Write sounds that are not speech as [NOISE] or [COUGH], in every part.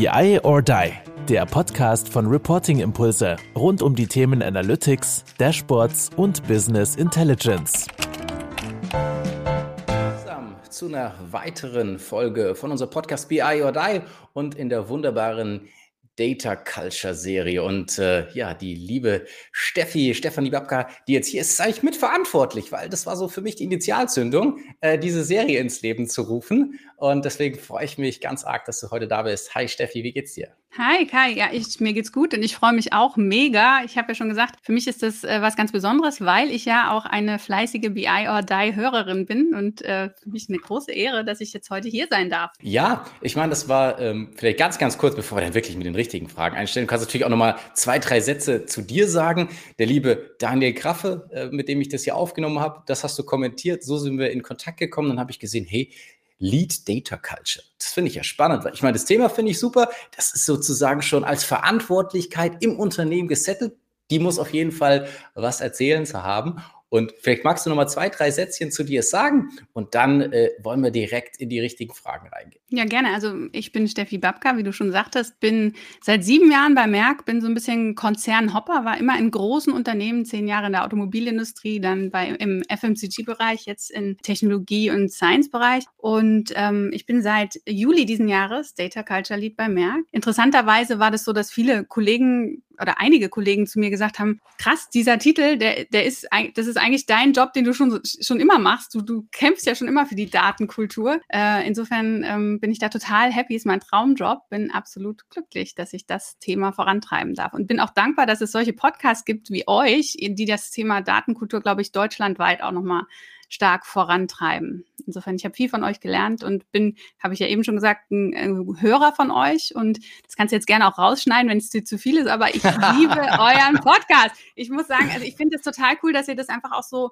BI or Die, der Podcast von Reporting Impulse rund um die Themen Analytics, Dashboards und Business Intelligence. Zu einer weiteren Folge von unserem Podcast BI or Die und in der wunderbaren Data Culture Serie. Und äh, ja, die liebe Steffi, Stefanie Babka, die jetzt hier ist, ist eigentlich mitverantwortlich, weil das war so für mich die Initialzündung, äh, diese Serie ins Leben zu rufen. Und deswegen freue ich mich ganz arg, dass du heute da bist. Hi Steffi, wie geht's dir? Hi Kai, ja, ich, mir geht's gut und ich freue mich auch mega. Ich habe ja schon gesagt, für mich ist das äh, was ganz Besonderes, weil ich ja auch eine fleißige BI or Die Hörerin bin und äh, für mich eine große Ehre, dass ich jetzt heute hier sein darf. Ja, ich meine, das war ähm, vielleicht ganz, ganz kurz, bevor wir dann wirklich mit den richtigen Fragen einstellen. Du kannst natürlich auch nochmal zwei, drei Sätze zu dir sagen. Der liebe Daniel Graffe, äh, mit dem ich das hier aufgenommen habe, das hast du kommentiert. So sind wir in Kontakt gekommen. Dann habe ich gesehen, hey, Lead Data Culture. Das finde ich ja spannend, weil ich meine, das Thema finde ich super. Das ist sozusagen schon als Verantwortlichkeit im Unternehmen gesettelt. Die muss auf jeden Fall was erzählen zu haben. Und vielleicht magst du noch mal zwei, drei Sätzchen zu dir sagen und dann äh, wollen wir direkt in die richtigen Fragen reingehen. Ja, gerne. Also ich bin Steffi Babka, wie du schon sagtest, bin seit sieben Jahren bei Merck, bin so ein bisschen Konzernhopper, war immer in großen Unternehmen, zehn Jahre in der Automobilindustrie, dann bei, im FMCG-Bereich, jetzt im Technologie- und Science-Bereich. Und ähm, ich bin seit Juli diesen Jahres Data Culture Lead bei Merck. Interessanterweise war das so, dass viele Kollegen oder einige Kollegen zu mir gesagt haben, krass, dieser Titel, der, der ist, das ist eigentlich dein Job, den du schon, schon immer machst. Du, du kämpfst ja schon immer für die Datenkultur. Äh, insofern ähm, bin ich da total happy, ist mein Traumjob, bin absolut glücklich, dass ich das Thema vorantreiben darf und bin auch dankbar, dass es solche Podcasts gibt wie euch, die das Thema Datenkultur, glaube ich, deutschlandweit auch nochmal stark vorantreiben. Insofern, ich habe viel von euch gelernt und bin, habe ich ja eben schon gesagt, ein, ein Hörer von euch und das kannst du jetzt gerne auch rausschneiden, wenn es dir zu viel ist, aber ich [LAUGHS] liebe euren Podcast. Ich muss sagen, also ich finde es total cool, dass ihr das einfach auch so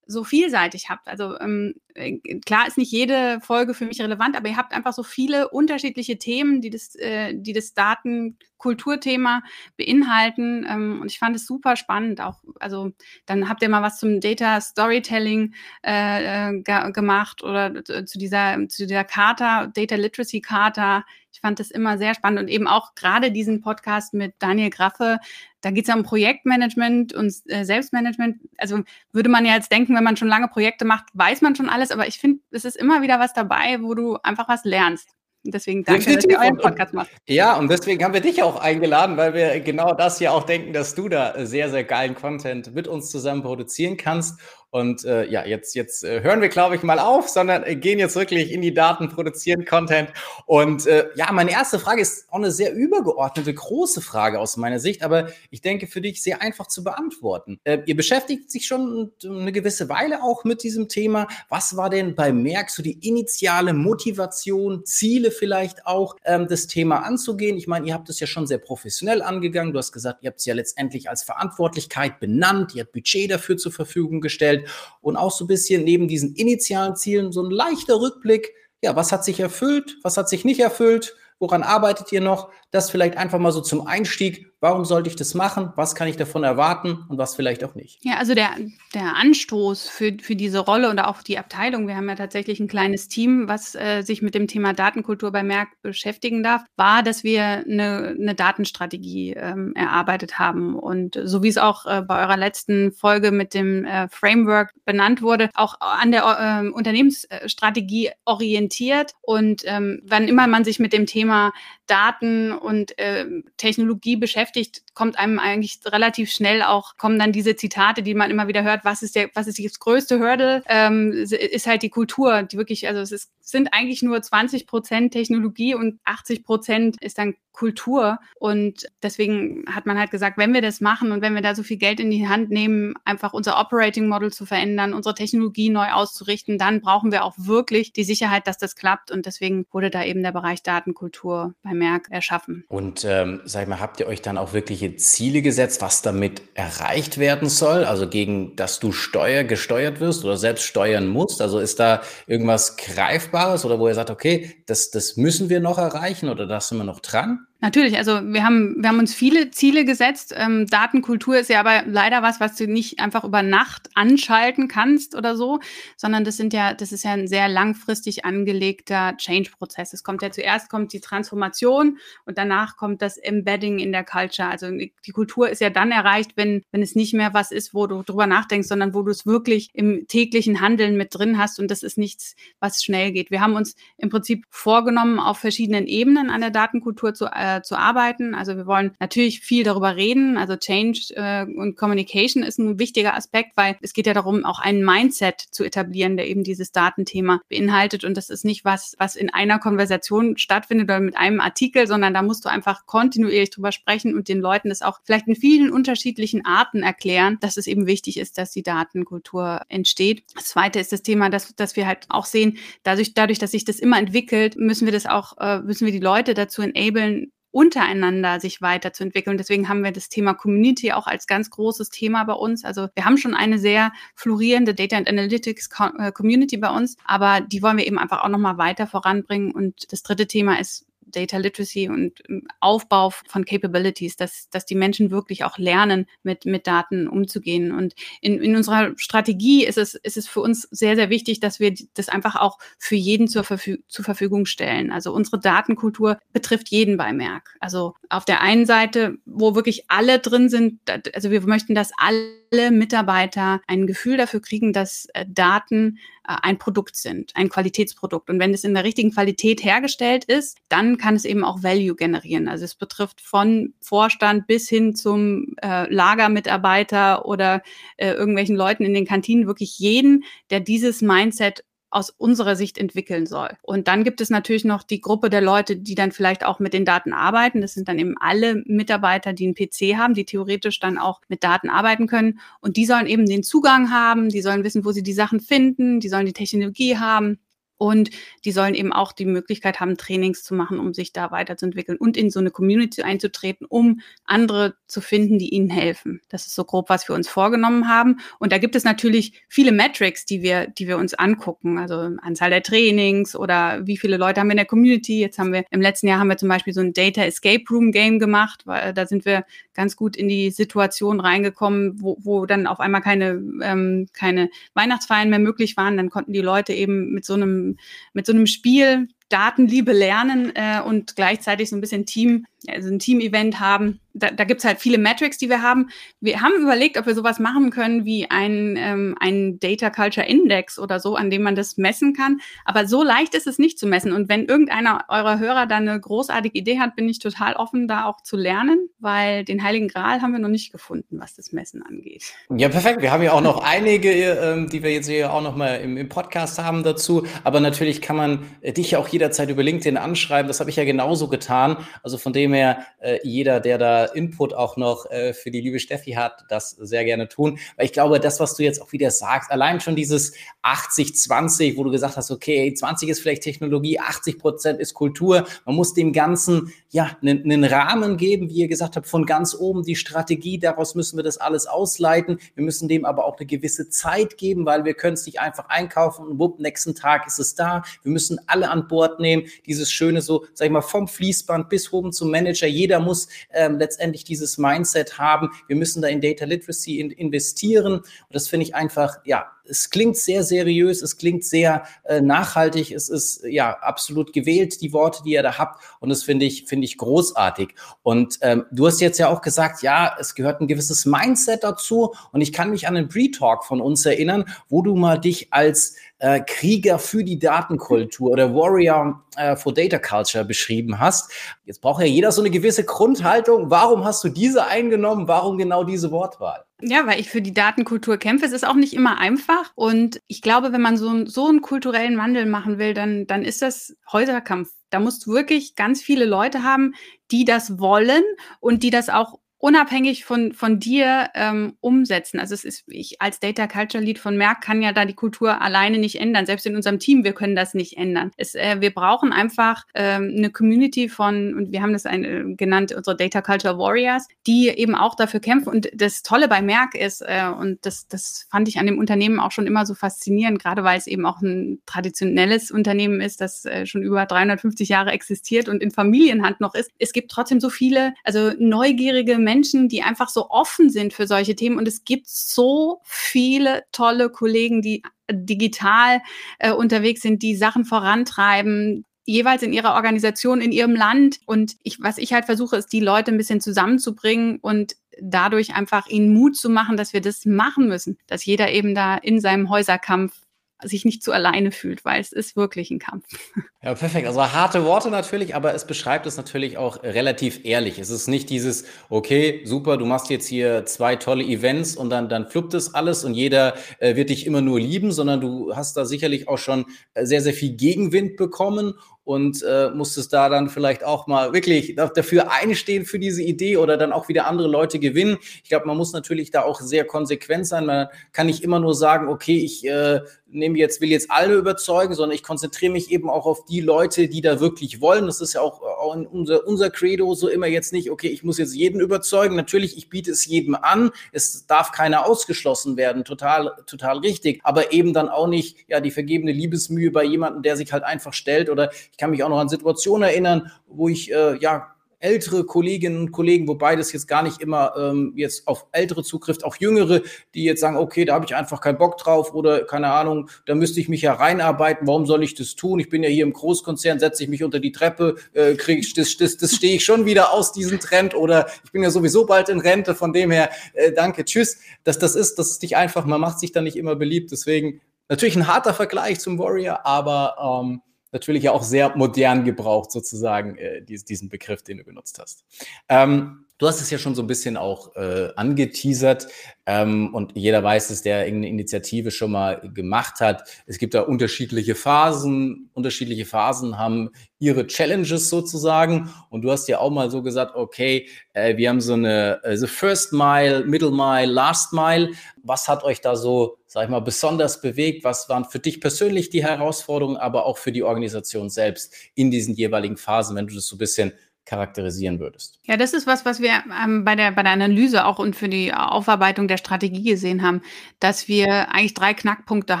so vielseitig habt. Also ähm, äh, klar ist nicht jede Folge für mich relevant, aber ihr habt einfach so viele unterschiedliche Themen, die das, äh, die das Datenkulturthema beinhalten. Ähm, und ich fand es super spannend. Auch, also dann habt ihr mal was zum Data Storytelling äh, äh gemacht oder zu dieser, zu dieser Charta, Data Literacy Charta. Ich fand das immer sehr spannend und eben auch gerade diesen Podcast mit Daniel Graffe. Da geht es ja um Projektmanagement und äh, Selbstmanagement. Also würde man ja jetzt denken, wenn man schon lange Projekte macht, weiß man schon alles. Aber ich finde, es ist immer wieder was dabei, wo du einfach was lernst. Deswegen danke, Definitiv. dass ihr euren Podcast macht. Ja, und deswegen haben wir dich auch eingeladen, weil wir genau das ja auch denken, dass du da sehr, sehr geilen Content mit uns zusammen produzieren kannst. Und äh, ja, jetzt, jetzt äh, hören wir, glaube ich, mal auf, sondern äh, gehen jetzt wirklich in die Daten, produzieren Content. Und äh, ja, meine erste Frage ist auch eine sehr übergeordnete, große Frage aus meiner Sicht, aber ich denke für dich sehr einfach zu beantworten. Äh, ihr beschäftigt sich schon eine gewisse Weile auch mit diesem Thema. Was war denn bei Merck so die initiale Motivation, Ziele vielleicht auch, ähm, das Thema anzugehen? Ich meine, ihr habt es ja schon sehr professionell angegangen. Du hast gesagt, ihr habt es ja letztendlich als Verantwortlichkeit benannt, ihr habt Budget dafür zur Verfügung gestellt gestellt und auch so ein bisschen neben diesen initialen Zielen so ein leichter Rückblick. Ja, was hat sich erfüllt? Was hat sich nicht erfüllt? Woran arbeitet ihr noch? Das vielleicht einfach mal so zum Einstieg. Warum sollte ich das machen? Was kann ich davon erwarten und was vielleicht auch nicht? Ja, also der, der Anstoß für, für diese Rolle und auch die Abteilung, wir haben ja tatsächlich ein kleines Team, was äh, sich mit dem Thema Datenkultur bei Merck beschäftigen darf, war, dass wir eine, eine Datenstrategie ähm, erarbeitet haben. Und so wie es auch äh, bei eurer letzten Folge mit dem äh, Framework benannt wurde, auch an der äh, Unternehmensstrategie orientiert. Und ähm, wann immer man sich mit dem Thema Daten und äh, Technologie beschäftigt, kommt einem eigentlich relativ schnell auch, kommen dann diese Zitate, die man immer wieder hört, was ist der, was ist das größte Hürde, ähm, ist halt die Kultur, die wirklich, also es ist, sind eigentlich nur 20 Prozent Technologie und 80 Prozent ist dann Kultur. Und deswegen hat man halt gesagt, wenn wir das machen und wenn wir da so viel Geld in die Hand nehmen, einfach unser Operating Model zu verändern, unsere Technologie neu auszurichten, dann brauchen wir auch wirklich die Sicherheit, dass das klappt. Und deswegen wurde da eben der Bereich Datenkultur bei Merck erschaffen. Und ähm, sag ich mal, habt ihr euch dann auch wirkliche Ziele gesetzt, was damit erreicht werden soll? Also gegen das du steuer gesteuert wirst oder selbst steuern musst? Also ist da irgendwas Greifbares oder wo ihr sagt, okay, das, das müssen wir noch erreichen oder da sind wir noch dran? Natürlich, also wir haben, wir haben uns viele Ziele gesetzt. Ähm, Datenkultur ist ja aber leider was, was du nicht einfach über Nacht anschalten kannst oder so, sondern das sind ja, das ist ja ein sehr langfristig angelegter Change-Prozess. Es kommt ja zuerst kommt die Transformation und danach kommt das Embedding in der Culture. Also die Kultur ist ja dann erreicht, wenn, wenn es nicht mehr was ist, wo du drüber nachdenkst, sondern wo du es wirklich im täglichen Handeln mit drin hast und das ist nichts, was schnell geht. Wir haben uns im Prinzip vorgenommen, auf verschiedenen Ebenen an der Datenkultur zu äh, äh, zu arbeiten. Also wir wollen natürlich viel darüber reden. Also Change äh, und Communication ist ein wichtiger Aspekt, weil es geht ja darum, auch ein Mindset zu etablieren, der eben dieses Datenthema beinhaltet. Und das ist nicht was, was in einer Konversation stattfindet oder mit einem Artikel, sondern da musst du einfach kontinuierlich drüber sprechen und den Leuten das auch vielleicht in vielen unterschiedlichen Arten erklären, dass es eben wichtig ist, dass die Datenkultur entsteht. Das zweite ist das Thema, dass, dass wir halt auch sehen, dadurch, dadurch, dass sich das immer entwickelt, müssen wir das auch, äh, müssen wir die Leute dazu enablen, untereinander sich weiterzuentwickeln. Deswegen haben wir das Thema Community auch als ganz großes Thema bei uns. Also wir haben schon eine sehr florierende Data and Analytics äh, Community bei uns, aber die wollen wir eben einfach auch nochmal weiter voranbringen. Und das dritte Thema ist Data Literacy und ähm, Aufbau von Capabilities, dass, dass die Menschen wirklich auch lernen, mit, mit Daten umzugehen. Und in, in unserer Strategie ist es, ist es für uns sehr, sehr wichtig, dass wir das einfach auch für jeden zur, Verfü zur Verfügung stellen. Also unsere Datenkultur betrifft jeden bei Merck. Also auf der einen Seite, wo wirklich alle drin sind, also wir möchten, dass alle Mitarbeiter ein Gefühl dafür kriegen, dass äh, Daten äh, ein Produkt sind, ein Qualitätsprodukt. Und wenn es in der richtigen Qualität hergestellt ist, dann kann es eben auch Value generieren. Also es betrifft von Vorstand bis hin zum äh, Lagermitarbeiter oder äh, irgendwelchen Leuten in den Kantinen, wirklich jeden, der dieses Mindset aus unserer Sicht entwickeln soll. Und dann gibt es natürlich noch die Gruppe der Leute, die dann vielleicht auch mit den Daten arbeiten. Das sind dann eben alle Mitarbeiter, die einen PC haben, die theoretisch dann auch mit Daten arbeiten können. Und die sollen eben den Zugang haben, die sollen wissen, wo sie die Sachen finden, die sollen die Technologie haben. Und die sollen eben auch die Möglichkeit haben, Trainings zu machen, um sich da weiterzuentwickeln und in so eine Community einzutreten, um andere zu finden, die ihnen helfen. Das ist so grob, was wir uns vorgenommen haben. Und da gibt es natürlich viele Metrics, die wir, die wir uns angucken. Also Anzahl der Trainings oder wie viele Leute haben wir in der Community. Jetzt haben wir, im letzten Jahr haben wir zum Beispiel so ein Data Escape Room Game gemacht, weil da sind wir ganz gut in die Situation reingekommen, wo, wo dann auf einmal keine, ähm, keine Weihnachtsfeiern mehr möglich waren. Dann konnten die Leute eben mit so einem mit so einem Spiel Datenliebe lernen äh, und gleichzeitig so ein bisschen Team, also ein Team-Event haben da, da gibt es halt viele Metrics, die wir haben. Wir haben überlegt, ob wir sowas machen können wie ein, ähm, Data Culture Index oder so, an dem man das messen kann. Aber so leicht ist es nicht zu messen. Und wenn irgendeiner eurer Hörer da eine großartige Idee hat, bin ich total offen, da auch zu lernen, weil den Heiligen Gral haben wir noch nicht gefunden, was das Messen angeht. Ja, perfekt. Wir haben ja auch noch einige, ähm, die wir jetzt hier auch noch mal im, im Podcast haben dazu. Aber natürlich kann man äh, dich auch jederzeit über LinkedIn anschreiben. Das habe ich ja genauso getan. Also von dem her, äh, jeder, der da Input auch noch äh, für die liebe Steffi hat, das sehr gerne tun. Weil ich glaube, das, was du jetzt auch wieder sagst, allein schon dieses 80-20, wo du gesagt hast, okay, 20 ist vielleicht Technologie, 80 Prozent ist Kultur. Man muss dem Ganzen ja einen, einen Rahmen geben, wie ihr gesagt habt, von ganz oben die Strategie, daraus müssen wir das alles ausleiten. Wir müssen dem aber auch eine gewisse Zeit geben, weil wir können es nicht einfach einkaufen und wupp, nächsten Tag ist es da. Wir müssen alle an Bord nehmen, dieses schöne so, sag ich mal, vom Fließband bis oben zum Manager. Jeder muss ähm, letztendlich dieses Mindset haben. Wir müssen da in Data Literacy in, investieren. Und das finde ich einfach, ja, es klingt sehr seriös, es klingt sehr äh, nachhaltig, es ist ja absolut gewählt, die Worte, die ihr da habt. Und das finde ich, finde ich großartig. Und ähm, du hast jetzt ja auch gesagt, ja, es gehört ein gewisses Mindset dazu. Und ich kann mich an den Pre-Talk von uns erinnern, wo du mal dich als äh, Krieger für die Datenkultur oder Warrior äh, for Data Culture beschrieben hast. Jetzt braucht ja jeder so eine gewisse Grundhaltung. Warum hast du diese eingenommen? Warum genau diese Wortwahl? Ja, weil ich für die Datenkultur kämpfe. Es ist auch nicht immer einfach. Und ich glaube, wenn man so, so einen kulturellen Wandel machen will, dann, dann ist das Häuserkampf. Da musst du wirklich ganz viele Leute haben, die das wollen und die das auch unabhängig von, von dir ähm, umsetzen. Also es ist, ich als Data Culture Lead von Merck kann ja da die Kultur alleine nicht ändern. Selbst in unserem Team, wir können das nicht ändern. Es, äh, wir brauchen einfach ähm, eine Community von, und wir haben das ein, äh, genannt, unsere Data Culture Warriors, die eben auch dafür kämpfen. Und das Tolle bei Merck ist, äh, und das, das fand ich an dem Unternehmen auch schon immer so faszinierend, gerade weil es eben auch ein traditionelles Unternehmen ist, das äh, schon über 350 Jahre existiert und in Familienhand noch ist. Es gibt trotzdem so viele, also neugierige Menschen, die einfach so offen sind für solche Themen. Und es gibt so viele tolle Kollegen, die digital äh, unterwegs sind, die Sachen vorantreiben, jeweils in ihrer Organisation, in ihrem Land. Und ich, was ich halt versuche, ist, die Leute ein bisschen zusammenzubringen und dadurch einfach ihnen Mut zu machen, dass wir das machen müssen, dass jeder eben da in seinem Häuserkampf sich nicht zu alleine fühlt, weil es ist wirklich ein Kampf. [LAUGHS] Ja, perfekt. Also harte Worte natürlich, aber es beschreibt es natürlich auch relativ ehrlich. Es ist nicht dieses, okay, super, du machst jetzt hier zwei tolle Events und dann, dann fluppt es alles und jeder äh, wird dich immer nur lieben, sondern du hast da sicherlich auch schon äh, sehr, sehr viel Gegenwind bekommen und äh, musstest da dann vielleicht auch mal wirklich dafür einstehen für diese Idee oder dann auch wieder andere Leute gewinnen. Ich glaube, man muss natürlich da auch sehr konsequent sein. Man kann nicht immer nur sagen, okay, ich äh, nehme jetzt, will jetzt alle überzeugen, sondern ich konzentriere mich eben auch auf die Leute, die da wirklich wollen. Das ist ja auch, auch unser, unser Credo so immer jetzt nicht, okay, ich muss jetzt jeden überzeugen. Natürlich, ich biete es jedem an. Es darf keiner ausgeschlossen werden. Total, total richtig. Aber eben dann auch nicht, ja, die vergebene Liebesmühe bei jemandem, der sich halt einfach stellt oder ich kann mich auch noch an Situationen erinnern, wo ich äh, ja ältere Kolleginnen und Kollegen, wobei das jetzt gar nicht immer ähm, jetzt auf ältere zugrifft, auch jüngere, die jetzt sagen, okay, da habe ich einfach keinen Bock drauf oder keine Ahnung, da müsste ich mich ja reinarbeiten, warum soll ich das tun? Ich bin ja hier im Großkonzern, setze ich mich unter die Treppe, äh, krieg ich das, das, das stehe ich schon wieder aus diesem Trend oder ich bin ja sowieso bald in Rente, von dem her, äh, danke, tschüss. Dass das ist, das ist nicht einfach, man macht sich da nicht immer beliebt, deswegen natürlich ein harter Vergleich zum Warrior, aber ähm, natürlich ja auch sehr modern gebraucht, sozusagen, äh, diesen Begriff, den du benutzt hast. Ähm, du hast es ja schon so ein bisschen auch äh, angeteasert ähm, und jeder weiß es, der irgendeine Initiative schon mal gemacht hat. Es gibt da unterschiedliche Phasen. Unterschiedliche Phasen haben ihre Challenges sozusagen. Und du hast ja auch mal so gesagt, okay, äh, wir haben so eine äh, the First Mile, Middle Mile, Last Mile. Was hat euch da so, sag ich mal, besonders bewegt? Was waren für dich persönlich die Herausforderungen, aber auch für die Organisation selbst in diesen jeweiligen Phasen, wenn du das so ein bisschen charakterisieren würdest? Ja, das ist was, was wir ähm, bei, der, bei der Analyse auch und für die Aufarbeitung der Strategie gesehen haben, dass wir eigentlich drei Knackpunkte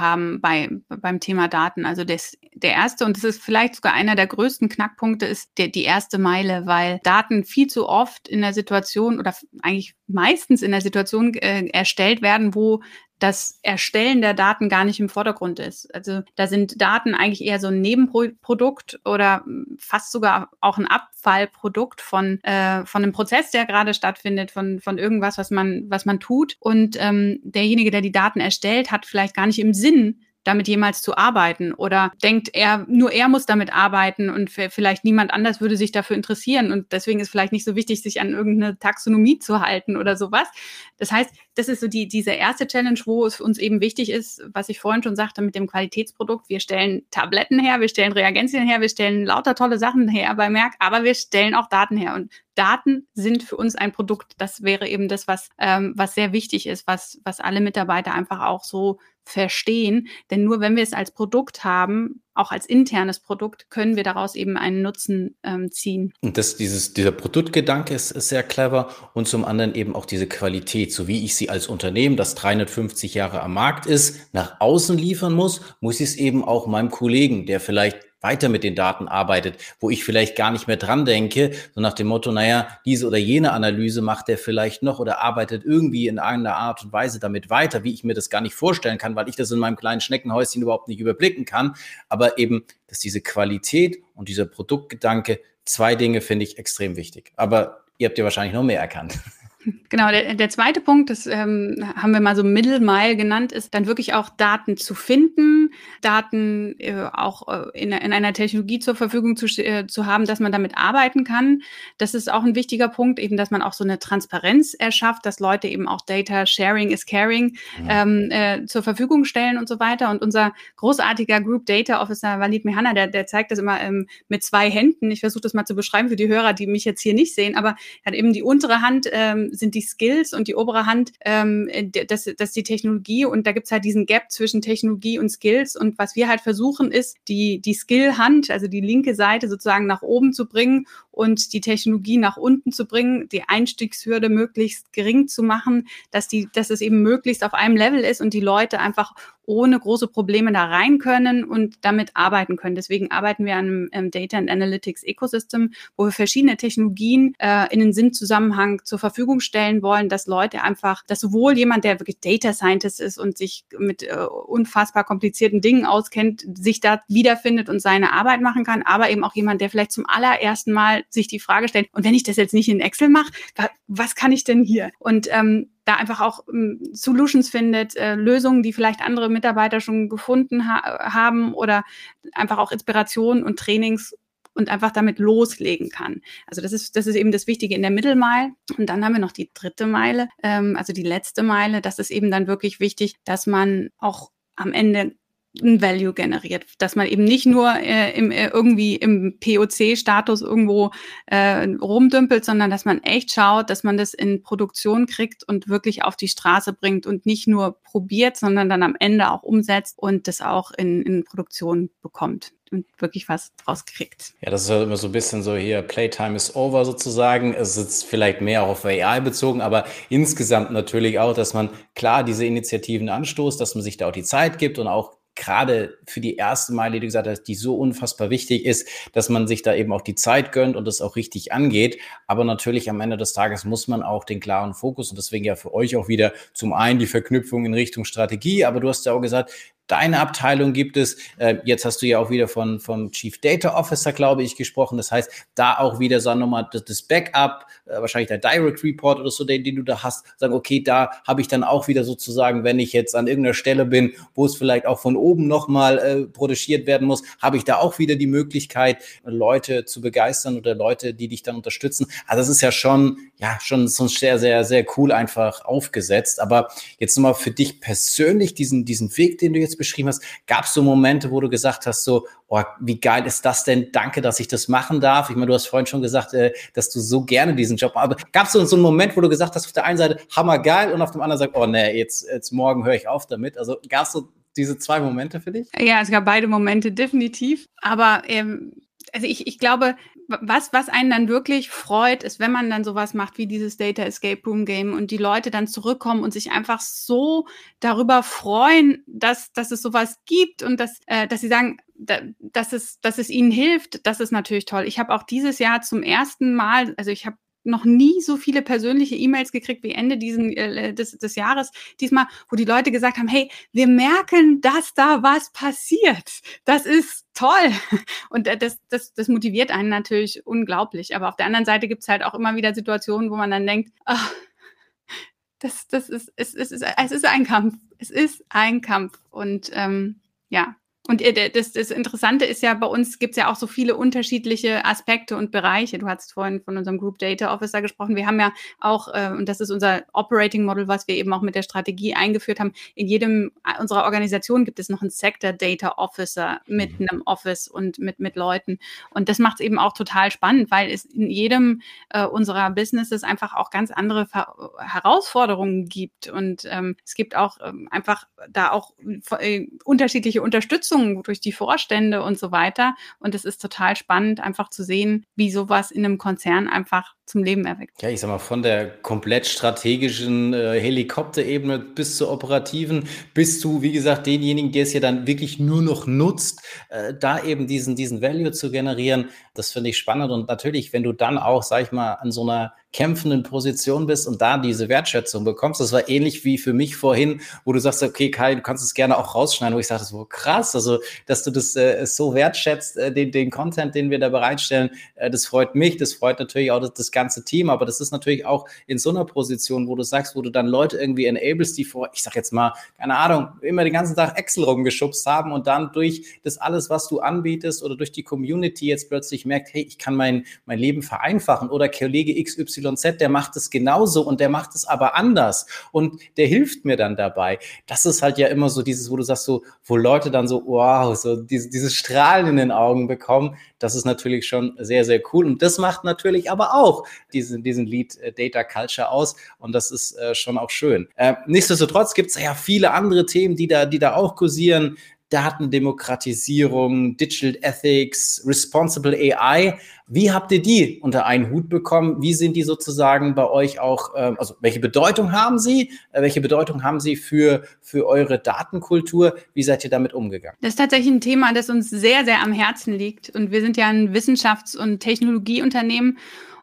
haben bei, beim Thema Daten. Also das, der erste, und das ist vielleicht sogar einer der größten Knackpunkte, ist der, die erste Meile, weil Daten viel zu oft in der Situation oder eigentlich meistens in der Situation äh, erstellt werden, wo das Erstellen der Daten gar nicht im Vordergrund ist. Also da sind Daten eigentlich eher so ein Nebenprodukt oder fast sogar auch ein Abfallprodukt von, äh, von einem Prozess, der gerade stattfindet, von, von irgendwas, was man, was man tut. Und ähm, derjenige, der die Daten erstellt, hat vielleicht gar nicht im Sinn, damit jemals zu arbeiten oder denkt er, nur er muss damit arbeiten und vielleicht niemand anders würde sich dafür interessieren und deswegen ist vielleicht nicht so wichtig, sich an irgendeine Taxonomie zu halten oder sowas. Das heißt, das ist so die, diese erste Challenge, wo es uns eben wichtig ist, was ich vorhin schon sagte mit dem Qualitätsprodukt. Wir stellen Tabletten her, wir stellen Reagenzien her, wir stellen lauter tolle Sachen her bei Merck, aber wir stellen auch Daten her und Daten sind für uns ein Produkt. Das wäre eben das, was, ähm, was sehr wichtig ist, was, was alle Mitarbeiter einfach auch so verstehen. Denn nur wenn wir es als Produkt haben, auch als internes Produkt, können wir daraus eben einen Nutzen ähm, ziehen. Und das, dieses, dieser Produktgedanke ist, ist sehr clever und zum anderen eben auch diese Qualität, so wie ich sie als Unternehmen, das 350 Jahre am Markt ist, nach außen liefern muss, muss ich es eben auch meinem Kollegen, der vielleicht weiter mit den Daten arbeitet, wo ich vielleicht gar nicht mehr dran denke, so nach dem Motto, naja, diese oder jene Analyse macht er vielleicht noch oder arbeitet irgendwie in irgendeiner Art und Weise damit weiter, wie ich mir das gar nicht vorstellen kann, weil ich das in meinem kleinen Schneckenhäuschen überhaupt nicht überblicken kann. Aber eben, dass diese Qualität und dieser Produktgedanke, zwei Dinge finde ich extrem wichtig. Aber ihr habt ja wahrscheinlich noch mehr erkannt. [LAUGHS] Genau, der, der zweite Punkt, das ähm, haben wir mal so Middle Mile genannt, ist dann wirklich auch Daten zu finden, Daten äh, auch äh, in, in einer Technologie zur Verfügung zu, äh, zu haben, dass man damit arbeiten kann. Das ist auch ein wichtiger Punkt, eben, dass man auch so eine Transparenz erschafft, dass Leute eben auch Data Sharing is Caring ähm, äh, zur Verfügung stellen und so weiter. Und unser großartiger Group Data Officer Walid Mehana, der, der zeigt das immer ähm, mit zwei Händen. Ich versuche das mal zu beschreiben für die Hörer, die mich jetzt hier nicht sehen, aber er hat eben die untere Hand ähm, sind die Skills und die obere Hand ähm, das, das die Technologie und da gibt's halt diesen Gap zwischen Technologie und Skills und was wir halt versuchen ist, die, die Skill-Hand, also die linke Seite sozusagen nach oben zu bringen und die Technologie nach unten zu bringen, die Einstiegshürde möglichst gering zu machen, dass die, dass es eben möglichst auf einem Level ist und die Leute einfach ohne große Probleme da rein können und damit arbeiten können. Deswegen arbeiten wir an einem ähm, Data and Analytics Ecosystem, wo wir verschiedene Technologien äh, in den Sinnzusammenhang zur Verfügung stellen wollen, dass Leute einfach, dass sowohl jemand, der wirklich Data Scientist ist und sich mit äh, unfassbar komplizierten Dingen auskennt, sich da wiederfindet und seine Arbeit machen kann, aber eben auch jemand, der vielleicht zum allerersten Mal sich die Frage stellt, und wenn ich das jetzt nicht in Excel mache, was kann ich denn hier? Und ähm, da einfach auch ähm, Solutions findet, äh, Lösungen, die vielleicht andere Mitarbeiter schon gefunden ha haben oder einfach auch Inspiration und Trainings und einfach damit loslegen kann. Also das ist, das ist eben das Wichtige in der Mittelmeile. Und dann haben wir noch die dritte Meile, ähm, also die letzte Meile. Das ist eben dann wirklich wichtig, dass man auch am Ende ein Value generiert, dass man eben nicht nur äh, im, äh, irgendwie im POC-Status irgendwo äh, rumdümpelt, sondern dass man echt schaut, dass man das in Produktion kriegt und wirklich auf die Straße bringt und nicht nur probiert, sondern dann am Ende auch umsetzt und das auch in, in Produktion bekommt und wirklich was draus kriegt. Ja, das ist ja immer so ein bisschen so hier, Playtime is over sozusagen. Es ist vielleicht mehr auf AI bezogen, aber insgesamt natürlich auch, dass man klar diese Initiativen anstoßt, dass man sich da auch die Zeit gibt und auch gerade für die erste Meile, die du gesagt hast, die so unfassbar wichtig ist, dass man sich da eben auch die Zeit gönnt und das auch richtig angeht. Aber natürlich am Ende des Tages muss man auch den klaren Fokus und deswegen ja für euch auch wieder zum einen die Verknüpfung in Richtung Strategie. Aber du hast ja auch gesagt, deine Abteilung gibt es. Äh, jetzt hast du ja auch wieder von, vom Chief Data Officer, glaube ich, gesprochen. Das heißt, da auch wieder, sagen wir mal, das Backup, äh, wahrscheinlich der Direct Report oder so, den, den du da hast, sagen, okay, da habe ich dann auch wieder sozusagen, wenn ich jetzt an irgendeiner Stelle bin, wo es vielleicht auch von oben nochmal äh, produziert werden muss, habe ich da auch wieder die Möglichkeit, Leute zu begeistern oder Leute, die dich dann unterstützen. Also das ist ja schon, ja, schon so sehr, sehr, sehr cool einfach aufgesetzt. Aber jetzt nochmal für dich persönlich diesen, diesen Weg, den du jetzt beschrieben hast, gab es so Momente, wo du gesagt hast, so, oh, wie geil ist das denn? Danke, dass ich das machen darf. Ich meine, du hast vorhin schon gesagt, äh, dass du so gerne diesen Job machst. Aber gab es so, so einen Moment, wo du gesagt hast, auf der einen Seite hammergeil und auf dem anderen sagt, oh nee, jetzt, jetzt morgen höre ich auf damit. Also gab es so diese zwei Momente für dich? Ja, es gab beide Momente, definitiv. Aber ähm, also ich, ich glaube, was, was einen dann wirklich freut, ist, wenn man dann sowas macht wie dieses Data Escape Room Game und die Leute dann zurückkommen und sich einfach so darüber freuen, dass, dass es sowas gibt und dass, äh, dass sie sagen, da, dass, es, dass es ihnen hilft, das ist natürlich toll. Ich habe auch dieses Jahr zum ersten Mal, also ich habe noch nie so viele persönliche E-Mails gekriegt wie Ende diesen, äh, des, des Jahres. Diesmal, wo die Leute gesagt haben, hey, wir merken, dass da was passiert. Das ist toll. Und das, das, das motiviert einen natürlich unglaublich. Aber auf der anderen Seite gibt es halt auch immer wieder Situationen, wo man dann denkt, ach, das, das ist, es, es, ist, es ist ein Kampf. Es ist ein Kampf. Und ähm, ja, und äh, das, das Interessante ist ja, bei uns gibt es ja auch so viele unterschiedliche Aspekte und Bereiche. Du hast vorhin von unserem Group Data Officer gesprochen. Wir haben ja auch, äh, und das ist unser Operating Model, was wir eben auch mit der Strategie eingeführt haben, in jedem äh, unserer Organisationen gibt es noch einen Sector Data Officer mit mhm. einem Office und mit, mit Leuten. Und das macht es eben auch total spannend, weil es in jedem äh, unserer Businesses einfach auch ganz andere Ver Herausforderungen gibt. Und ähm, es gibt auch ähm, einfach da auch äh, unterschiedliche Unterstützung Sitzungen durch die Vorstände und so weiter. Und es ist total spannend, einfach zu sehen, wie sowas in einem Konzern einfach zum Leben erweckt. Ja, ich sag mal, von der komplett strategischen äh, Helikopterebene bis zur operativen, bis zu, wie gesagt, denjenigen, der es ja dann wirklich nur noch nutzt, äh, da eben diesen, diesen Value zu generieren, das finde ich spannend. Und natürlich, wenn du dann auch, sag ich mal, an so einer kämpfenden Position bist und da diese Wertschätzung bekommst. Das war ähnlich wie für mich vorhin, wo du sagst, okay, Kai, du kannst es gerne auch rausschneiden, wo ich sage, das war krass, also dass du das äh, so wertschätzt, äh, den, den Content, den wir da bereitstellen, äh, das freut mich, das freut natürlich auch das, das ganze Team, aber das ist natürlich auch in so einer Position, wo du sagst, wo du dann Leute irgendwie enablest, die vor, ich sag jetzt mal, keine Ahnung, immer den ganzen Tag Excel rumgeschubst haben und dann durch das alles, was du anbietest oder durch die Community jetzt plötzlich merkt, hey, ich kann mein, mein Leben vereinfachen oder Kollege XYZ, der macht es genauso und der macht es aber anders und der hilft mir dann dabei. Das ist halt ja immer so dieses, wo du sagst so, wo Leute dann so, wow, so diese, dieses Strahlen in den Augen bekommen, das ist natürlich schon sehr, sehr cool. Und das macht natürlich aber auch diesen, diesen Lead äh, Data Culture aus. Und das ist äh, schon auch schön. Äh, nichtsdestotrotz gibt es ja viele andere Themen, die da, die da auch kursieren. Datendemokratisierung, Digital Ethics, Responsible AI. Wie habt ihr die unter einen Hut bekommen? Wie sind die sozusagen bei euch auch, äh, also welche Bedeutung haben sie? Äh, welche Bedeutung haben sie für, für eure Datenkultur? Wie seid ihr damit umgegangen? Das ist tatsächlich ein Thema, das uns sehr, sehr am Herzen liegt. Und wir sind ja ein Wissenschafts- und Technologieunternehmen.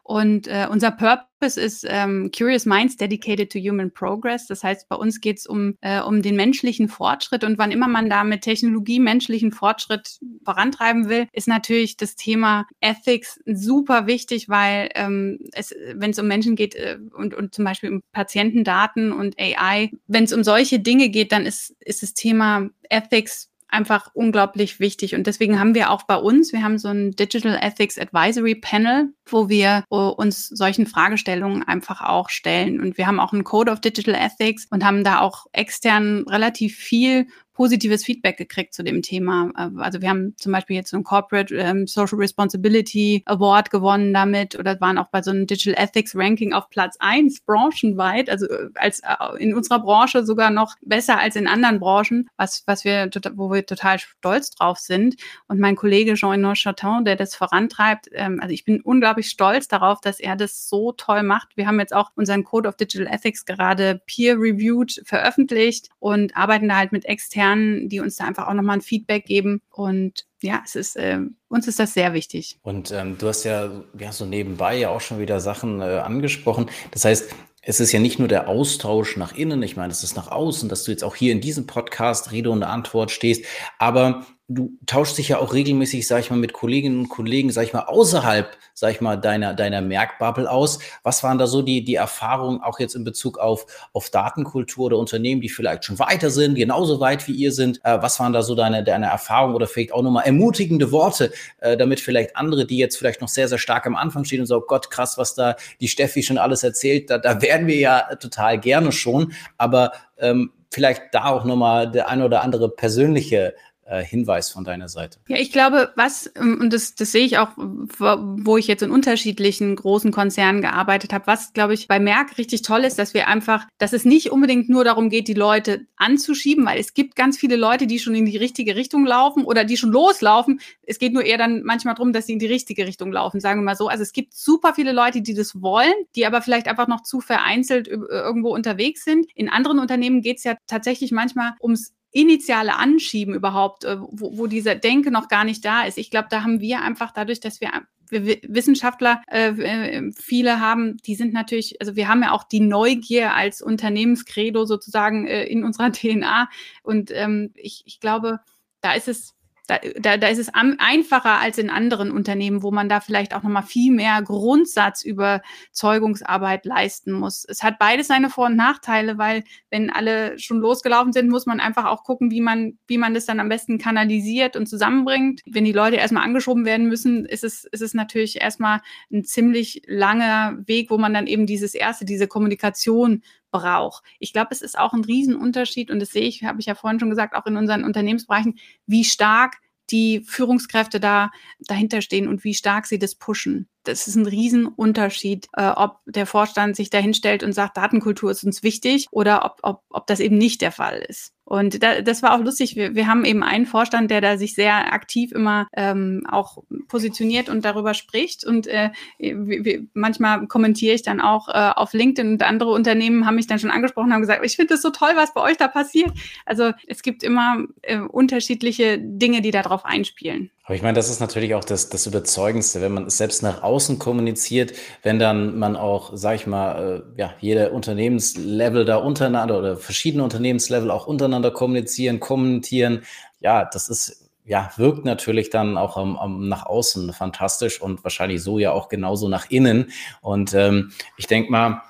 Und äh, unser Purpose ist ähm, Curious Minds Dedicated to Human Progress. Das heißt, bei uns geht es um, äh, um den menschlichen Fortschritt. Und wann immer man da mit Technologie menschlichen Fortschritt vorantreiben will, ist natürlich das Thema Ethics super wichtig, weil ähm, es, wenn es um Menschen geht äh, und, und zum Beispiel um Patientendaten und AI, wenn es um solche Dinge geht, dann ist, ist das Thema Ethics einfach unglaublich wichtig. Und deswegen haben wir auch bei uns, wir haben so ein Digital Ethics Advisory Panel, wo wir uns solchen Fragestellungen einfach auch stellen. Und wir haben auch einen Code of Digital Ethics und haben da auch extern relativ viel positives Feedback gekriegt zu dem Thema. Äh, also wir haben zum Beispiel jetzt so ein Corporate ähm, Social Responsibility Award gewonnen damit oder waren auch bei so einem Digital Ethics Ranking auf Platz eins branchenweit, also äh, als äh, in unserer Branche sogar noch besser als in anderen Branchen, was, was wir, wo wir total stolz drauf sind. Und mein Kollege Jean Neuchatin, der das vorantreibt, ähm, also ich bin unglaublich stolz darauf, dass er das so toll macht. Wir haben jetzt auch unseren Code of Digital Ethics gerade peer-reviewed veröffentlicht und arbeiten da halt mit externen die uns da einfach auch nochmal ein Feedback geben. Und ja, es ist, äh, uns ist das sehr wichtig. Und ähm, du hast ja, ja so nebenbei ja auch schon wieder Sachen äh, angesprochen. Das heißt, es ist ja nicht nur der Austausch nach innen, ich meine, es ist nach außen, dass du jetzt auch hier in diesem Podcast Rede und Antwort stehst, aber du tauschst dich ja auch regelmäßig, sag ich mal, mit Kolleginnen und Kollegen, sag ich mal, außerhalb, sag ich mal, deiner, deiner Merkbubble aus. Was waren da so die, die Erfahrungen auch jetzt in Bezug auf, auf Datenkultur oder Unternehmen, die vielleicht schon weiter sind, genauso weit wie ihr sind? Äh, was waren da so deine, deine Erfahrungen oder vielleicht auch nochmal ermutigende Worte, äh, damit vielleicht andere, die jetzt vielleicht noch sehr, sehr stark am Anfang stehen und sagen, so, oh Gott, krass, was da die Steffi schon alles erzählt, da, da werden wir ja total gerne schon, aber ähm, vielleicht da auch nochmal der eine oder andere persönliche Hinweis von deiner Seite? Ja, ich glaube, was, ähm, und das, das sehe ich auch, wo ich jetzt in unterschiedlichen großen Konzernen gearbeitet habe, was, glaube ich, bei Merck richtig toll ist, dass wir einfach, dass es nicht unbedingt nur darum geht, die Leute anzuschieben, weil es gibt ganz viele Leute, die schon in die richtige Richtung laufen oder die schon loslaufen. Es geht nur eher dann manchmal darum, dass sie in die richtige Richtung laufen, sagen wir mal so. Also es gibt super viele Leute, die das wollen, die aber vielleicht einfach noch zu vereinzelt irgendwo unterwegs sind. In anderen Unternehmen geht es ja tatsächlich manchmal ums initiale Anschieben überhaupt, äh, wo, wo dieser Denke noch gar nicht da ist. Ich glaube, da haben wir einfach dadurch, dass wir Wissenschaftler äh, äh, viele haben, die sind natürlich, also wir haben ja auch die Neugier als Unternehmenskredo sozusagen äh, in unserer [LAUGHS] DNA. Und ähm, ich, ich glaube, da ist es da, da, da ist es einfacher als in anderen Unternehmen, wo man da vielleicht auch nochmal viel mehr Grundsatzüberzeugungsarbeit leisten muss. Es hat beides seine Vor- und Nachteile, weil wenn alle schon losgelaufen sind, muss man einfach auch gucken, wie man, wie man das dann am besten kanalisiert und zusammenbringt. Wenn die Leute erstmal angeschoben werden müssen, ist es, ist es natürlich erstmal ein ziemlich langer Weg, wo man dann eben dieses erste, diese Kommunikation braucht. Ich glaube, es ist auch ein Riesenunterschied und das sehe ich, habe ich ja vorhin schon gesagt, auch in unseren Unternehmensbereichen, wie stark die Führungskräfte da dahinter stehen und wie stark sie das pushen. Das ist ein Riesenunterschied, äh, ob der Vorstand sich dahinstellt und sagt, Datenkultur ist uns wichtig oder ob, ob, ob das eben nicht der Fall ist. Und da, das war auch lustig. Wir, wir haben eben einen Vorstand, der da sich sehr aktiv immer ähm, auch positioniert und darüber spricht. Und äh, wir, manchmal kommentiere ich dann auch äh, auf LinkedIn und andere Unternehmen haben mich dann schon angesprochen und haben gesagt, ich finde es so toll, was bei euch da passiert. Also es gibt immer äh, unterschiedliche Dinge, die darauf einspielen. Aber ich meine, das ist natürlich auch das, das Überzeugendste, wenn man es selbst nach außen kommuniziert, wenn dann man auch, sag ich mal, äh, ja, jeder Unternehmenslevel da untereinander oder verschiedene Unternehmenslevel auch untereinander kommunizieren, kommentieren. Ja, das ist ja, wirkt natürlich dann auch um, um, nach außen fantastisch und wahrscheinlich so ja auch genauso nach innen. Und ähm, ich denke mal,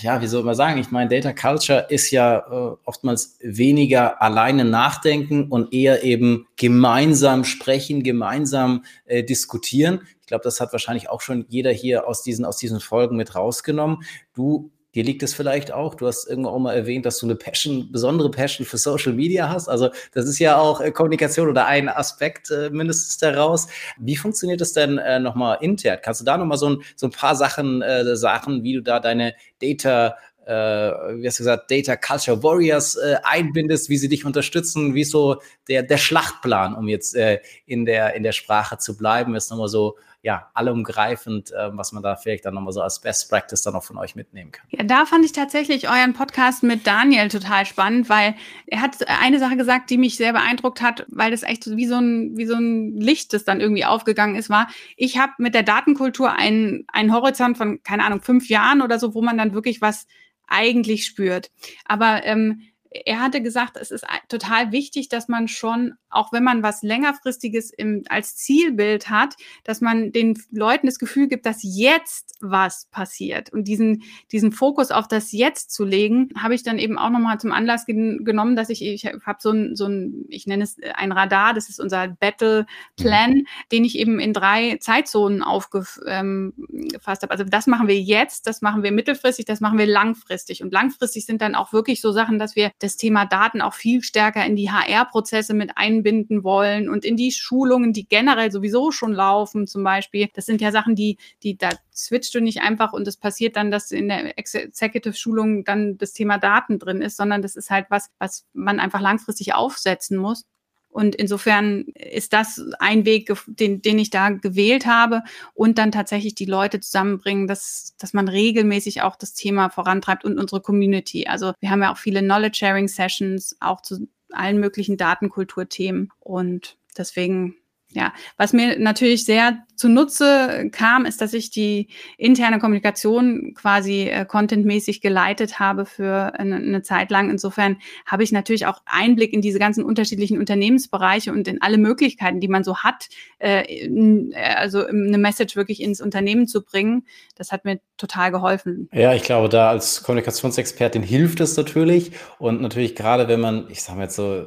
ja, wie soll man sagen? Ich meine, Data Culture ist ja äh, oftmals weniger alleine nachdenken und eher eben gemeinsam sprechen, gemeinsam äh, diskutieren. Ich glaube, das hat wahrscheinlich auch schon jeder hier aus diesen, aus diesen Folgen mit rausgenommen. Du Dir liegt es vielleicht auch. Du hast irgendwann auch mal erwähnt, dass du eine Passion, besondere Passion für Social Media hast. Also das ist ja auch äh, Kommunikation oder ein Aspekt äh, mindestens daraus. Wie funktioniert das denn äh, nochmal intern? Kannst du da nochmal so ein, so ein paar Sachen äh, sagen, wie du da deine Data äh, wie hast du gesagt, Data Culture Warriors äh, einbindest, wie sie dich unterstützen, wie so der, der Schlachtplan, um jetzt äh, in, der, in der Sprache zu bleiben, ist nochmal so ja, allumgreifend, äh, was man da vielleicht dann nochmal so als Best Practice dann auch von euch mitnehmen kann. Ja, da fand ich tatsächlich euren Podcast mit Daniel total spannend, weil er hat eine Sache gesagt, die mich sehr beeindruckt hat, weil das echt wie so ein, wie so ein Licht, das dann irgendwie aufgegangen ist, war, ich habe mit der Datenkultur einen, einen Horizont von, keine Ahnung, fünf Jahren oder so, wo man dann wirklich was eigentlich spürt. Aber ähm, er hatte gesagt, es ist total wichtig, dass man schon, auch wenn man was längerfristiges im, als Zielbild hat, dass man den Leuten das Gefühl gibt, dass jetzt was passiert. Und diesen, diesen Fokus auf das Jetzt zu legen, habe ich dann eben auch nochmal zum Anlass gen genommen, dass ich, ich habe so ein, so ein, ich nenne es ein Radar, das ist unser Battle Plan, den ich eben in drei Zeitzonen aufgefasst ähm, habe. Also das machen wir jetzt, das machen wir mittelfristig, das machen wir langfristig. Und langfristig sind dann auch wirklich so Sachen, dass wir das Thema Daten auch viel stärker in die HR-Prozesse mit einbinden wollen und in die Schulungen, die generell sowieso schon laufen, zum Beispiel. Das sind ja Sachen, die, die da switcht du nicht einfach und es passiert dann, dass in der Executive-Schulung dann das Thema Daten drin ist, sondern das ist halt was, was man einfach langfristig aufsetzen muss. Und insofern ist das ein Weg, den, den ich da gewählt habe und dann tatsächlich die Leute zusammenbringen, dass, dass man regelmäßig auch das Thema vorantreibt und unsere Community. Also wir haben ja auch viele Knowledge-Sharing-Sessions, auch zu allen möglichen Datenkulturthemen. Und deswegen ja, was mir natürlich sehr zunutze kam, ist, dass ich die interne Kommunikation quasi äh, contentmäßig geleitet habe für eine, eine, Zeit lang. Insofern habe ich natürlich auch Einblick in diese ganzen unterschiedlichen Unternehmensbereiche und in alle Möglichkeiten, die man so hat, äh, äh, also eine Message wirklich ins Unternehmen zu bringen. Das hat mir total geholfen. Ja, ich glaube, da als Kommunikationsexpertin hilft es natürlich und natürlich gerade, wenn man, ich sage mal jetzt so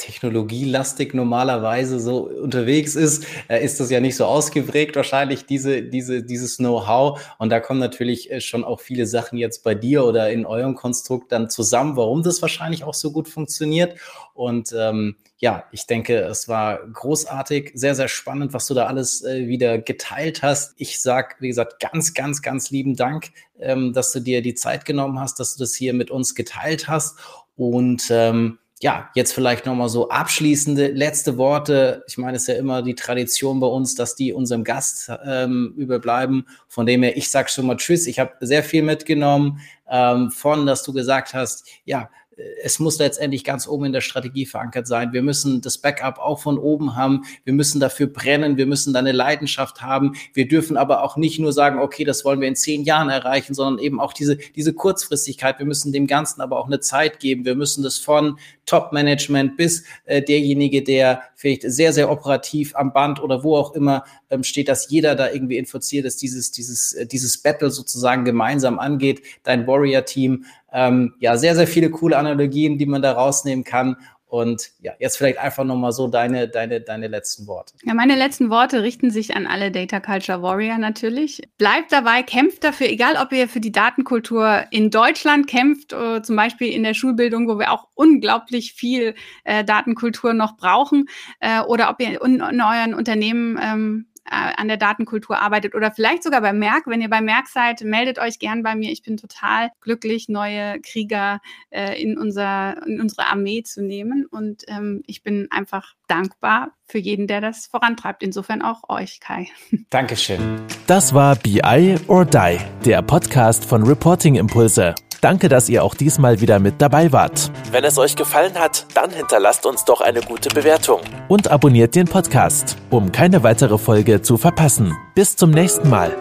technologielastig normalerweise so unterwegs ist, äh, ist das ja nicht so ausgeprägt wahrscheinlich diese, diese, dieses Know-how. Und da kommen natürlich äh, schon auch viele Sachen jetzt bei dir oder in eurem Konstrukt dann zusammen, warum das wahrscheinlich auch so gut funktioniert. Und ähm, ja, ich denke, es war großartig, sehr, sehr spannend, was du da alles äh, wieder geteilt hast. Ich sag, wie gesagt, ganz, ganz, ganz lieben Dank, ähm, dass du dir die Zeit genommen hast, dass du das hier mit uns geteilt hast. Und ähm, ja, jetzt vielleicht nochmal so abschließende letzte Worte. Ich meine, es ist ja immer die Tradition bei uns, dass die unserem Gast ähm, überbleiben. Von dem her, ich sage schon mal Tschüss. Ich habe sehr viel mitgenommen ähm, von, dass du gesagt hast, ja, es muss letztendlich ganz oben in der Strategie verankert sein. Wir müssen das Backup auch von oben haben. Wir müssen dafür brennen. Wir müssen da eine Leidenschaft haben. Wir dürfen aber auch nicht nur sagen, okay, das wollen wir in zehn Jahren erreichen, sondern eben auch diese, diese Kurzfristigkeit. Wir müssen dem Ganzen aber auch eine Zeit geben. Wir müssen das von Top-Management bis äh, derjenige, der vielleicht sehr, sehr operativ am Band oder wo auch immer ähm, steht, dass jeder da irgendwie infiziert ist, dieses, dieses, äh, dieses Battle sozusagen gemeinsam angeht. Dein Warrior-Team ähm, ja, sehr, sehr viele coole Analogien, die man da rausnehmen kann. Und ja, jetzt vielleicht einfach nochmal so deine, deine, deine letzten Worte. Ja, meine letzten Worte richten sich an alle Data Culture Warrior natürlich. Bleibt dabei, kämpft dafür, egal ob ihr für die Datenkultur in Deutschland kämpft, äh, zum Beispiel in der Schulbildung, wo wir auch unglaublich viel äh, Datenkultur noch brauchen, äh, oder ob ihr in, in euren Unternehmen ähm, äh, an der Datenkultur arbeitet oder vielleicht sogar bei Merck. Wenn ihr bei Merck seid, meldet euch gern bei mir. Ich bin total glücklich, neue Krieger äh, in, unser, in unsere Armee zu nehmen. Und ähm, ich bin einfach dankbar für jeden, der das vorantreibt. Insofern auch euch, Kai. [LAUGHS] Dankeschön. Das war BI or Die, der Podcast von Reporting Impulse. Danke, dass ihr auch diesmal wieder mit dabei wart. Wenn es euch gefallen hat, dann hinterlasst uns doch eine gute Bewertung. Und abonniert den Podcast, um keine weitere Folge zu verpassen. Bis zum nächsten Mal.